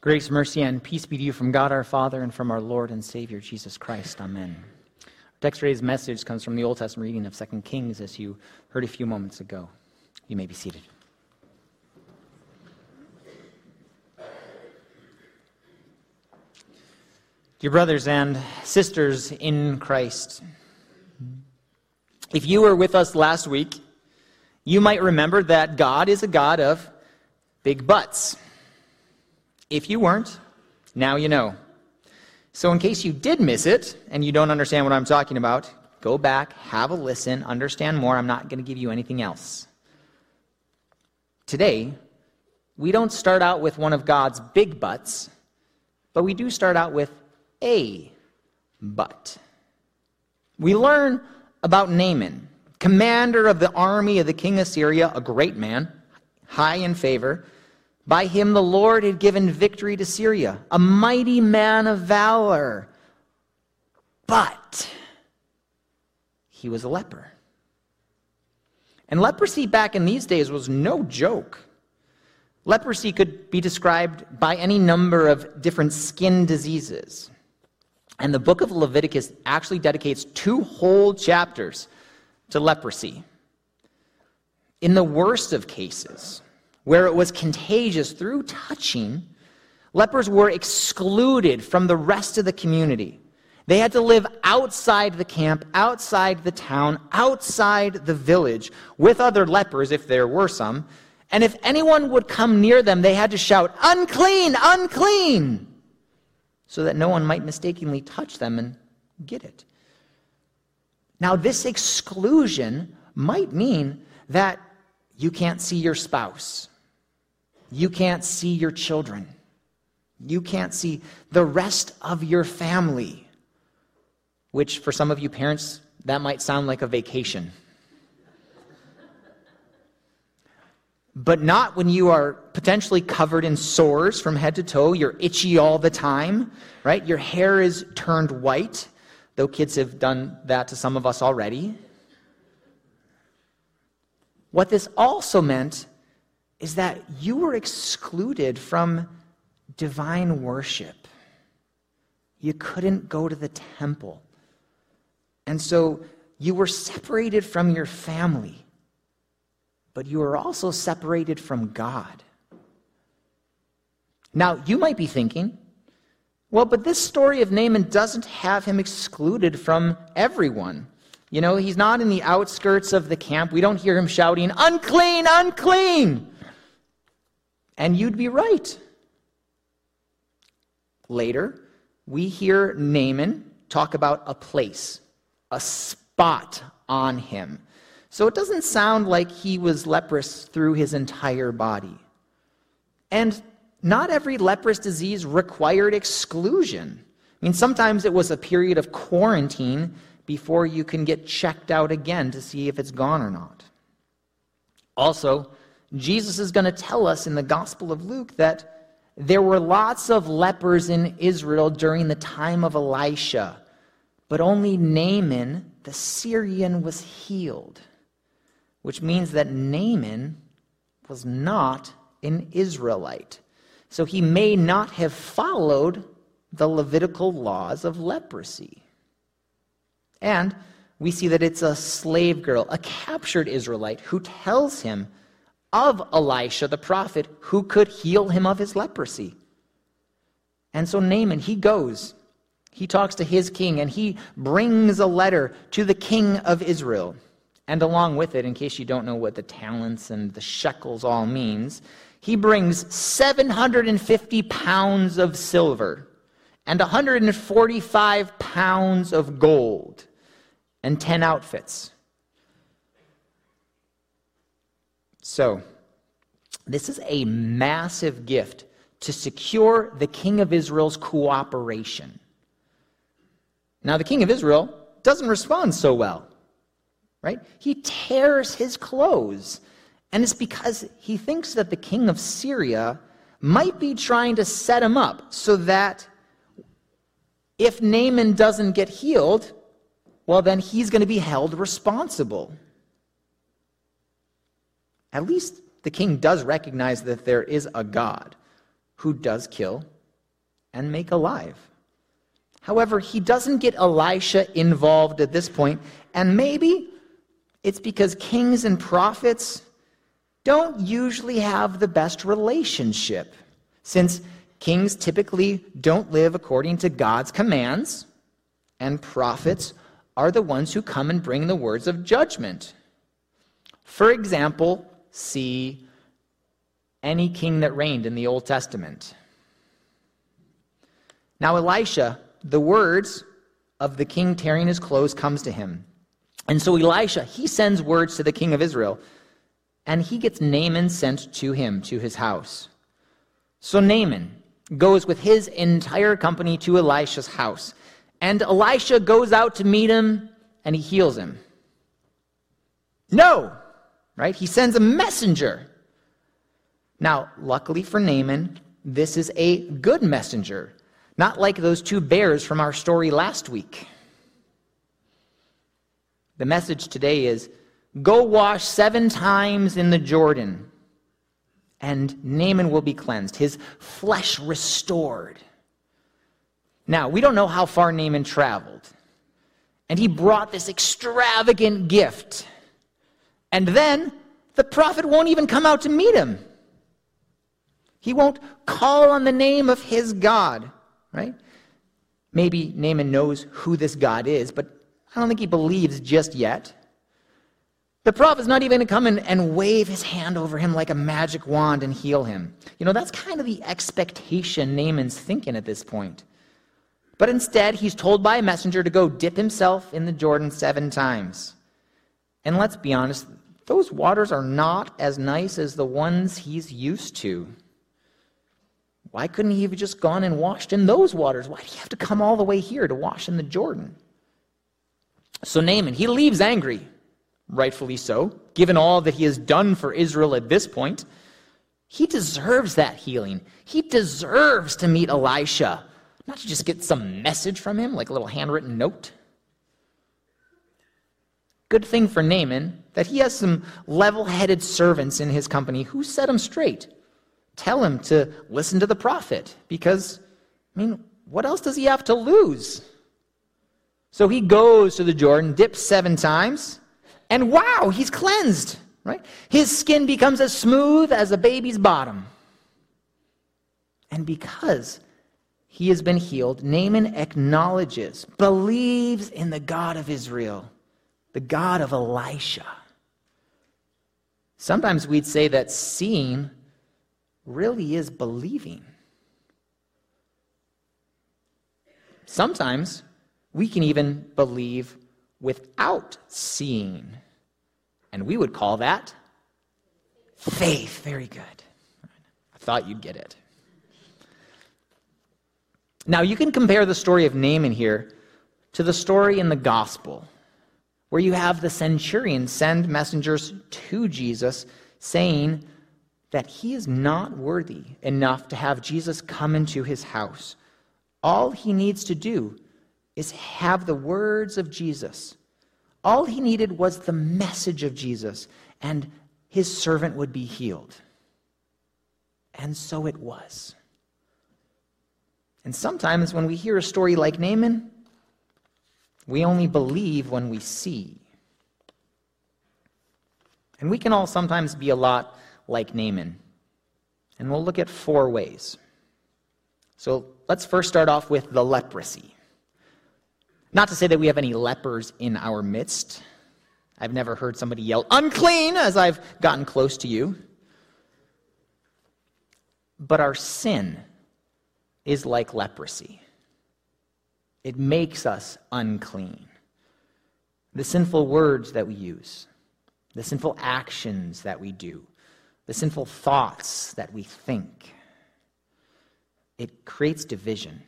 Grace, mercy, and peace be to you from God our Father and from our Lord and Savior Jesus Christ. Amen. Our text today's message comes from the Old Testament reading of 2 Kings, as you heard a few moments ago. You may be seated. Dear brothers and sisters in Christ, if you were with us last week, you might remember that God is a God of big buts. If you weren't, now you know. So, in case you did miss it and you don't understand what I'm talking about, go back, have a listen, understand more. I'm not going to give you anything else. Today, we don't start out with one of God's big buts, but we do start out with a but. We learn about Naaman, commander of the army of the king of Syria, a great man, high in favor by him the Lord had given victory to Syria, a mighty man of valor. But he was a leper. And leprosy back in these days was no joke. Leprosy could be described by any number of different skin diseases. And the book of Leviticus actually dedicates two whole chapters to leprosy. In the worst of cases, where it was contagious through touching, lepers were excluded from the rest of the community. They had to live outside the camp, outside the town, outside the village with other lepers, if there were some. And if anyone would come near them, they had to shout, Unclean, unclean, so that no one might mistakenly touch them and get it. Now, this exclusion might mean that you can't see your spouse you can't see your children. You can't see the rest of your family, which for some of you parents, that might sound like a vacation. but not when you are potentially covered in sores from head to toe. You're itchy all the time, right? Your hair is turned white, though kids have done that to some of us already. What this also meant is that you were excluded from divine worship. You couldn't go to the temple. And so you were separated from your family, but you were also separated from God. Now, you might be thinking, well, but this story of Naaman doesn't have him excluded from everyone. You know, he's not in the outskirts of the camp. We don't hear him shouting, unclean, unclean. And you'd be right. Later, we hear Naaman talk about a place, a spot on him. So it doesn't sound like he was leprous through his entire body. And not every leprous disease required exclusion. I mean, sometimes it was a period of quarantine before you can get checked out again to see if it's gone or not. Also, Jesus is going to tell us in the Gospel of Luke that there were lots of lepers in Israel during the time of Elisha, but only Naaman, the Syrian, was healed, which means that Naaman was not an Israelite. So he may not have followed the Levitical laws of leprosy. And we see that it's a slave girl, a captured Israelite, who tells him of Elisha the prophet who could heal him of his leprosy. And so Naaman, he goes. He talks to his king and he brings a letter to the king of Israel. And along with it, in case you don't know what the talents and the shekels all means, he brings 750 pounds of silver and 145 pounds of gold and 10 outfits. So, this is a massive gift to secure the king of Israel's cooperation. Now, the king of Israel doesn't respond so well, right? He tears his clothes. And it's because he thinks that the king of Syria might be trying to set him up so that if Naaman doesn't get healed, well, then he's going to be held responsible. At least the king does recognize that there is a God who does kill and make alive. However, he doesn't get Elisha involved at this point, and maybe it's because kings and prophets don't usually have the best relationship, since kings typically don't live according to God's commands, and prophets are the ones who come and bring the words of judgment. For example, see any king that reigned in the Old Testament. Now, Elisha, the words of the king tearing his clothes comes to him. And so Elisha, he sends words to the king of Israel, and he gets Naaman sent to him, to his house. So Naaman goes with his entire company to Elisha's house. And Elisha goes out to meet him, and he heals him. No, right? He sends a messenger. Now, luckily for Naaman, this is a good messenger, not like those two bears from our story last week. The message today is go wash seven times in the Jordan, and Naaman will be cleansed, his flesh restored. Now, we don't know how far Naaman traveled, and he brought this extravagant gift. And then the prophet won't even come out to meet him. He won't call on the name of his God, right? Maybe Naaman knows who this God is, but I don't think he believes just yet. The prophet's not even going to come in and wave his hand over him like a magic wand and heal him. You know, that's kind of the expectation Naaman's thinking at this point. But instead, he's told by a messenger to go dip himself in the Jordan seven times. And let's be honest, those waters are not as nice as the ones he's used to. Why couldn't he have just gone and washed in those waters? Why do you have to come all the way here to wash in the Jordan? So Naaman, he leaves angry, rightfully so, given all that he has done for Israel at this point. He deserves that healing. He deserves to meet Elisha, not to just get some message from him, like a little handwritten note. Good thing for Naaman that he has some level headed servants in his company who set him straight tell him to listen to the prophet because, I mean, what else does he have to lose? So he goes to the Jordan, dips seven times, and wow, he's cleansed, right? His skin becomes as smooth as a baby's bottom. And because he has been healed, Naaman acknowledges, believes in the God of Israel, the God of Elisha. Sometimes we'd say that seeing really is believing. Sometimes we can even believe without seeing. And we would call that faith. Very good. I thought you'd get it. Now, you can compare the story of Naaman here to the story in the gospel, where you have the centurion send messengers to Jesus saying, that he is not worthy enough to have Jesus come into his house. All he needs to do is have the words of Jesus. All he needed was the message of Jesus, and his servant would be healed. And so it was. And sometimes when we hear a story like Naaman, we only believe when we see. And we can all sometimes be a lot like Naaman. And we'll look at four ways. So let's first start off with the leprosy. Not to say that we have any lepers in our midst. I've never heard somebody yell, unclean, as I've gotten close to you. But our sin is like leprosy, it makes us unclean. The sinful words that we use, the sinful actions that we do, the sinful thoughts that we think. It creates division.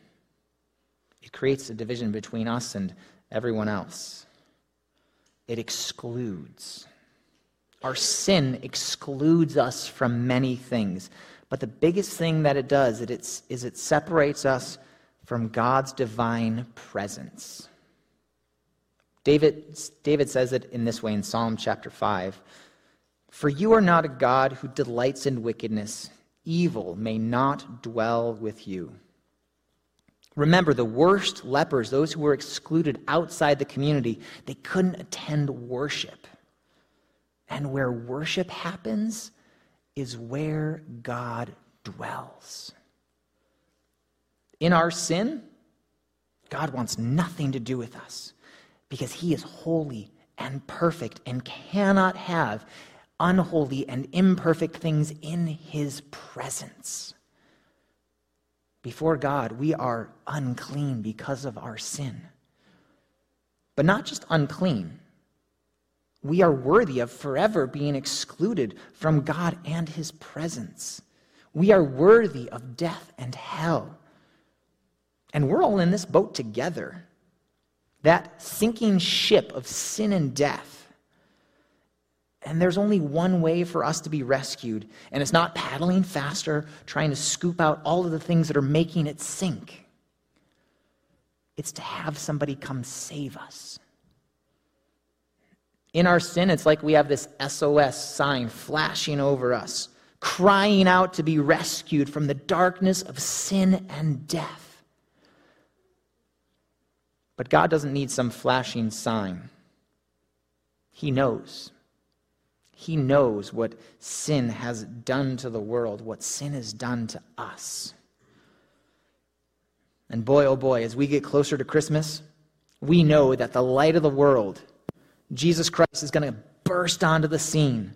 It creates a division between us and everyone else. It excludes. Our sin excludes us from many things. But the biggest thing that it does is it separates us from God's divine presence. David, David says it in this way in Psalm chapter 5. For you are not a God who delights in wickedness, evil may not dwell with you. Remember, the worst lepers, those who were excluded outside the community, they couldn't attend worship. And where worship happens is where God dwells. In our sin, God wants nothing to do with us because he is holy and perfect and cannot have unholy and imperfect things in his presence. Before God, we are unclean because of our sin. But not just unclean, we are worthy of forever being excluded from God and his presence. We are worthy of death and hell. And we're all in this boat together. That sinking ship of sin and death. And there's only one way for us to be rescued, and it's not paddling faster, trying to scoop out all of the things that are making it sink. It's to have somebody come save us. In our sin, it's like we have this SOS sign flashing over us, crying out to be rescued from the darkness of sin and death. But God doesn't need some flashing sign, He knows. He knows what sin has done to the world, what sin has done to us. And boy, oh boy, as we get closer to Christmas, we know that the light of the world, Jesus Christ, is going to burst onto the scene.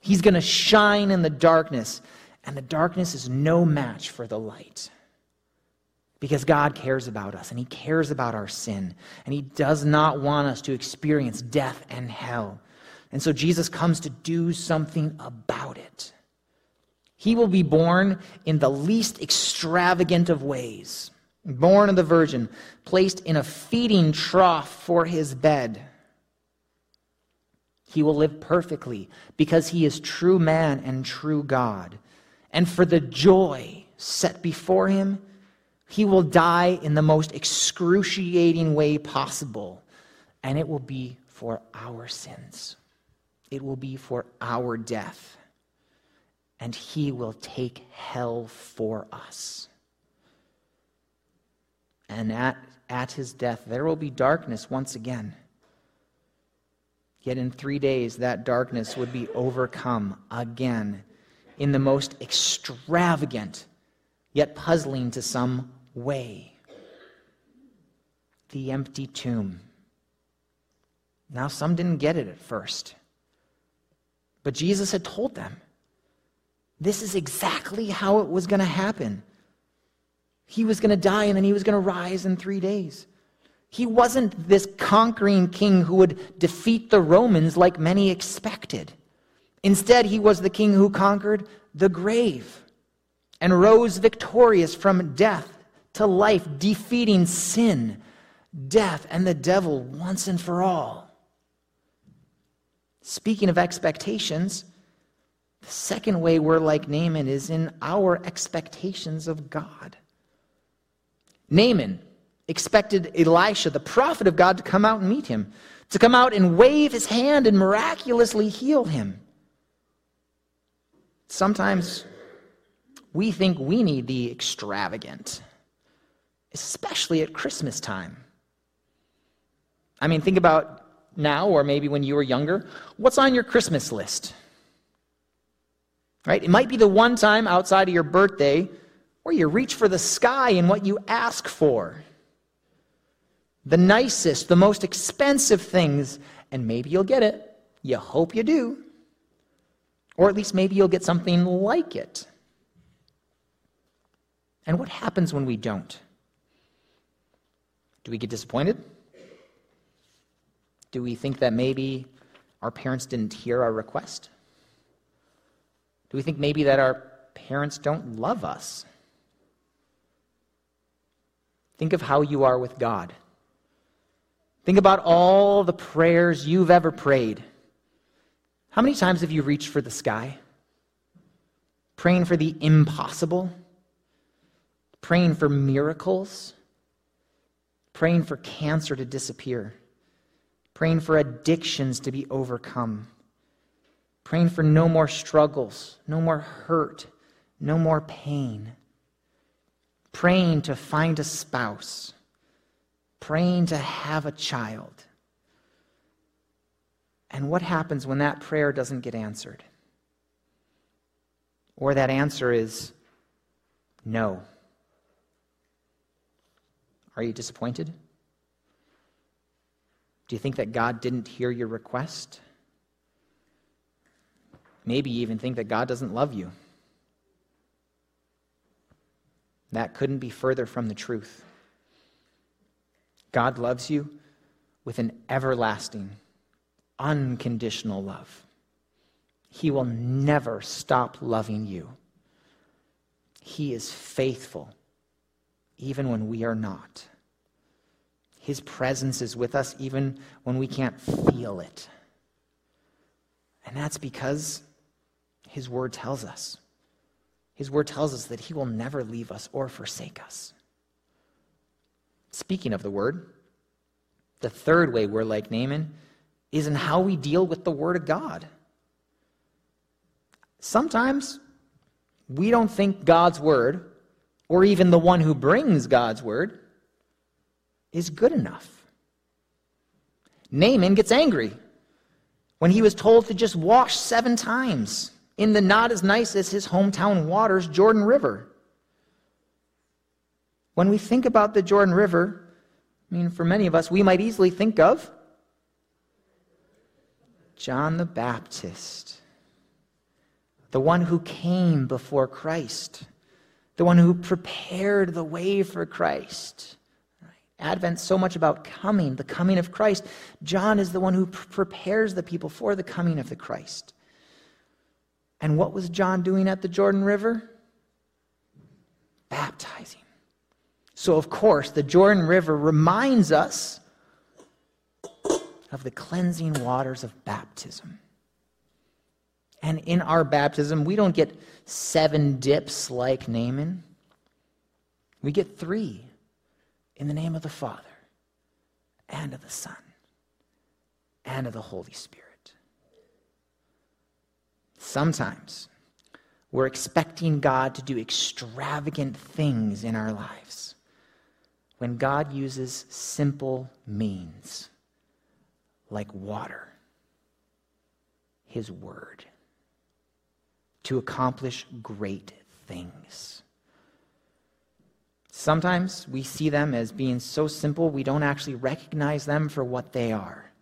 He's going to shine in the darkness, and the darkness is no match for the light. Because God cares about us, and He cares about our sin, and He does not want us to experience death and hell. And so Jesus comes to do something about it. He will be born in the least extravagant of ways, born of the Virgin, placed in a feeding trough for his bed. He will live perfectly because he is true man and true God. And for the joy set before him, he will die in the most excruciating way possible, and it will be for our sins it will be for our death. And he will take hell for us. And at, at his death, there will be darkness once again. Yet in three days, that darkness would be overcome again in the most extravagant, yet puzzling to some way. The empty tomb. Now, some didn't get it at first. But Jesus had told them this is exactly how it was going to happen. He was going to die and then he was going to rise in three days. He wasn't this conquering king who would defeat the Romans like many expected. Instead, he was the king who conquered the grave and rose victorious from death to life, defeating sin, death, and the devil once and for all. Speaking of expectations, the second way we're like Naaman is in our expectations of God. Naaman expected Elisha, the prophet of God, to come out and meet him, to come out and wave his hand and miraculously heal him. Sometimes we think we need the extravagant, especially at Christmas time. I mean, think about now, or maybe when you were younger, what's on your Christmas list? Right? It might be the one time outside of your birthday where you reach for the sky and what you ask for. The nicest, the most expensive things, and maybe you'll get it. You hope you do. Or at least maybe you'll get something like it. And what happens when we don't? Do we get disappointed? Do we think that maybe our parents didn't hear our request? Do we think maybe that our parents don't love us? Think of how you are with God. Think about all the prayers you've ever prayed. How many times have you reached for the sky? Praying for the impossible? Praying for miracles? Praying for cancer to disappear? praying for addictions to be overcome, praying for no more struggles, no more hurt, no more pain, praying to find a spouse, praying to have a child. And what happens when that prayer doesn't get answered? Or that answer is no. Are you disappointed? Do you think that God didn't hear your request? Maybe you even think that God doesn't love you. That couldn't be further from the truth. God loves you with an everlasting, unconditional love. He will never stop loving you. He is faithful, even when we are not. His presence is with us, even when we can't feel it. And that's because His Word tells us. His Word tells us that He will never leave us or forsake us. Speaking of the Word, the third way we're like Naaman is in how we deal with the Word of God. Sometimes we don't think God's Word, or even the one who brings God's Word, is good enough. Naaman gets angry when he was told to just wash seven times in the not as nice as his hometown waters, Jordan River. When we think about the Jordan River, I mean, for many of us, we might easily think of John the Baptist, the one who came before Christ, the one who prepared the way for Christ. Advent so much about coming, the coming of Christ. John is the one who pr- prepares the people for the coming of the Christ. And what was John doing at the Jordan River? Baptizing. So, of course, the Jordan River reminds us of the cleansing waters of baptism. And in our baptism, we don't get seven dips like Naaman, we get three in the name of the Father, and of the Son, and of the Holy Spirit. Sometimes we're expecting God to do extravagant things in our lives when God uses simple means like water, His Word, to accomplish great things. Sometimes we see them as being so simple we don't actually recognize them for what they are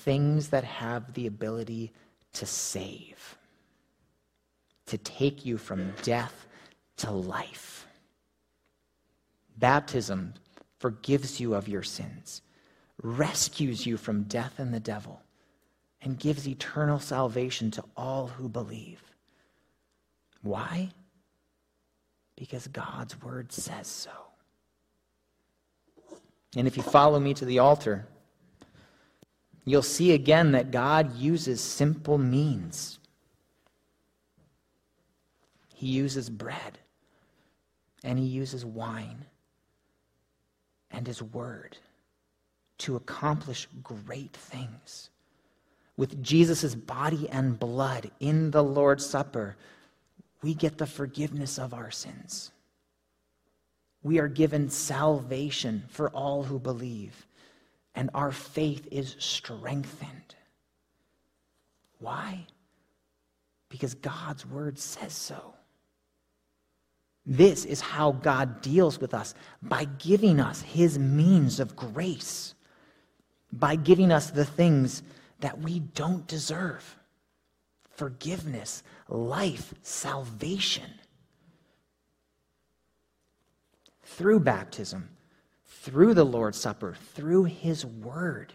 things that have the ability to save, to take you from death to life. Baptism forgives you of your sins, rescues you from death and the devil, and gives eternal salvation to all who believe. Why? because God's word says so. And if you follow me to the altar, you'll see again that God uses simple means. He uses bread, and He uses wine and His word to accomplish great things. With Jesus' body and blood in the Lord's Supper, we get the forgiveness of our sins. We are given salvation for all who believe, and our faith is strengthened. Why? Because God's word says so. This is how God deals with us by giving us his means of grace, by giving us the things that we don't deserve forgiveness, life, salvation. Through baptism, through the Lord's Supper, through His Word,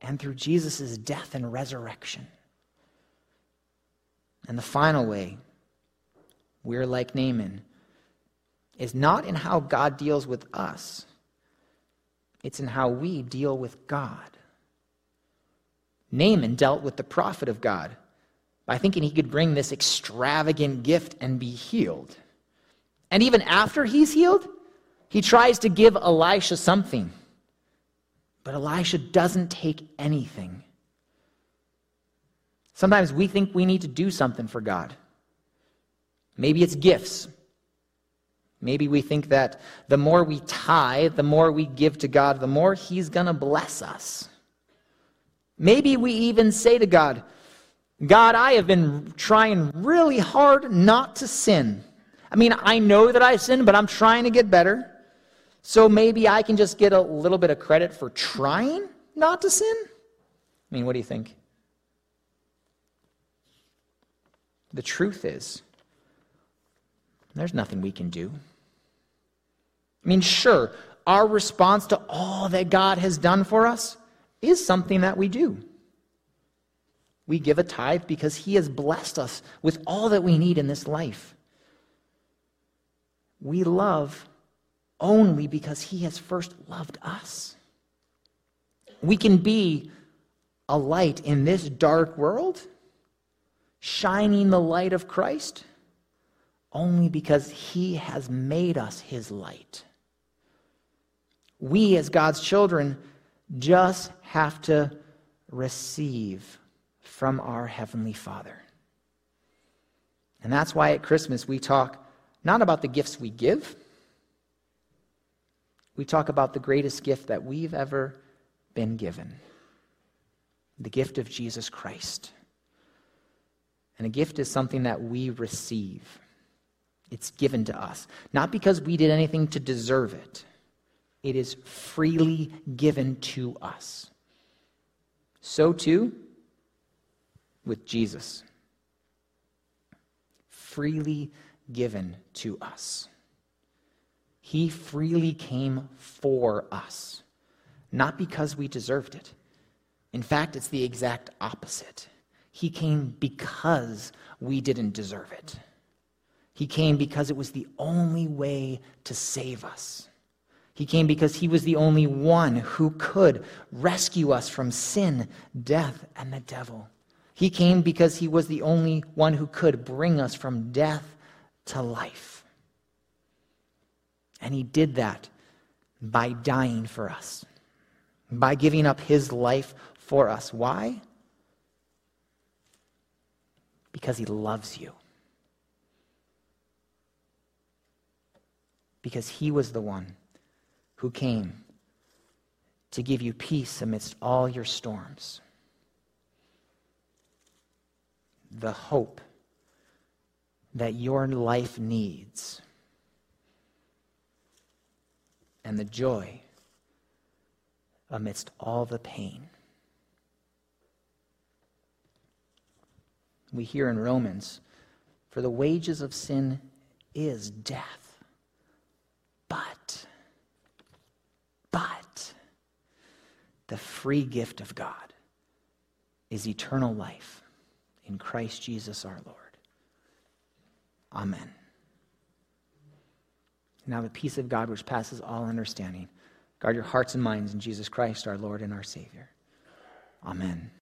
and through Jesus' death and resurrection. And the final way we're like Naaman is not in how God deals with us, it's in how we deal with God. Naaman dealt with the prophet of God by thinking he could bring this extravagant gift and be healed. And even after he's healed, he tries to give Elisha something. But Elisha doesn't take anything. Sometimes we think we need to do something for God. Maybe it's gifts. Maybe we think that the more we tithe, the more we give to God, the more He's going to bless us. Maybe we even say to God, God, I have been trying really hard not to sin. I mean, I know that I sin, but I'm trying to get better. So maybe I can just get a little bit of credit for trying not to sin? I mean, what do you think? The truth is, there's nothing we can do. I mean, sure, our response to all that God has done for us is something that we do. We give a tithe because He has blessed us with all that we need in this life. We love only because He has first loved us. We can be a light in this dark world, shining the light of Christ, only because He has made us His light. We, as God's children, just have to receive from our Heavenly Father. And that's why at Christmas we talk not about the gifts we give, we talk about the greatest gift that we've ever been given the gift of Jesus Christ. And a gift is something that we receive. It's given to us, not because we did anything to deserve it. It is freely given to us. So too with Jesus. Freely given to us. He freely came for us, not because we deserved it. In fact, it's the exact opposite. He came because we didn't deserve it. He came because it was the only way to save us. He came because he was the only one who could rescue us from sin, death, and the devil. He came because he was the only one who could bring us from death to life. And he did that by dying for us, by giving up his life for us. Why? Because he loves you. Because he was the one who came to give you peace amidst all your storms. The hope that your life needs, and the joy amidst all the pain. We hear in Romans, for the wages of sin is death. But but the free gift of God is eternal life in Christ Jesus our Lord. Amen. Now, the peace of God, which passes all understanding, guard your hearts and minds in Jesus Christ our Lord and our Savior. Amen.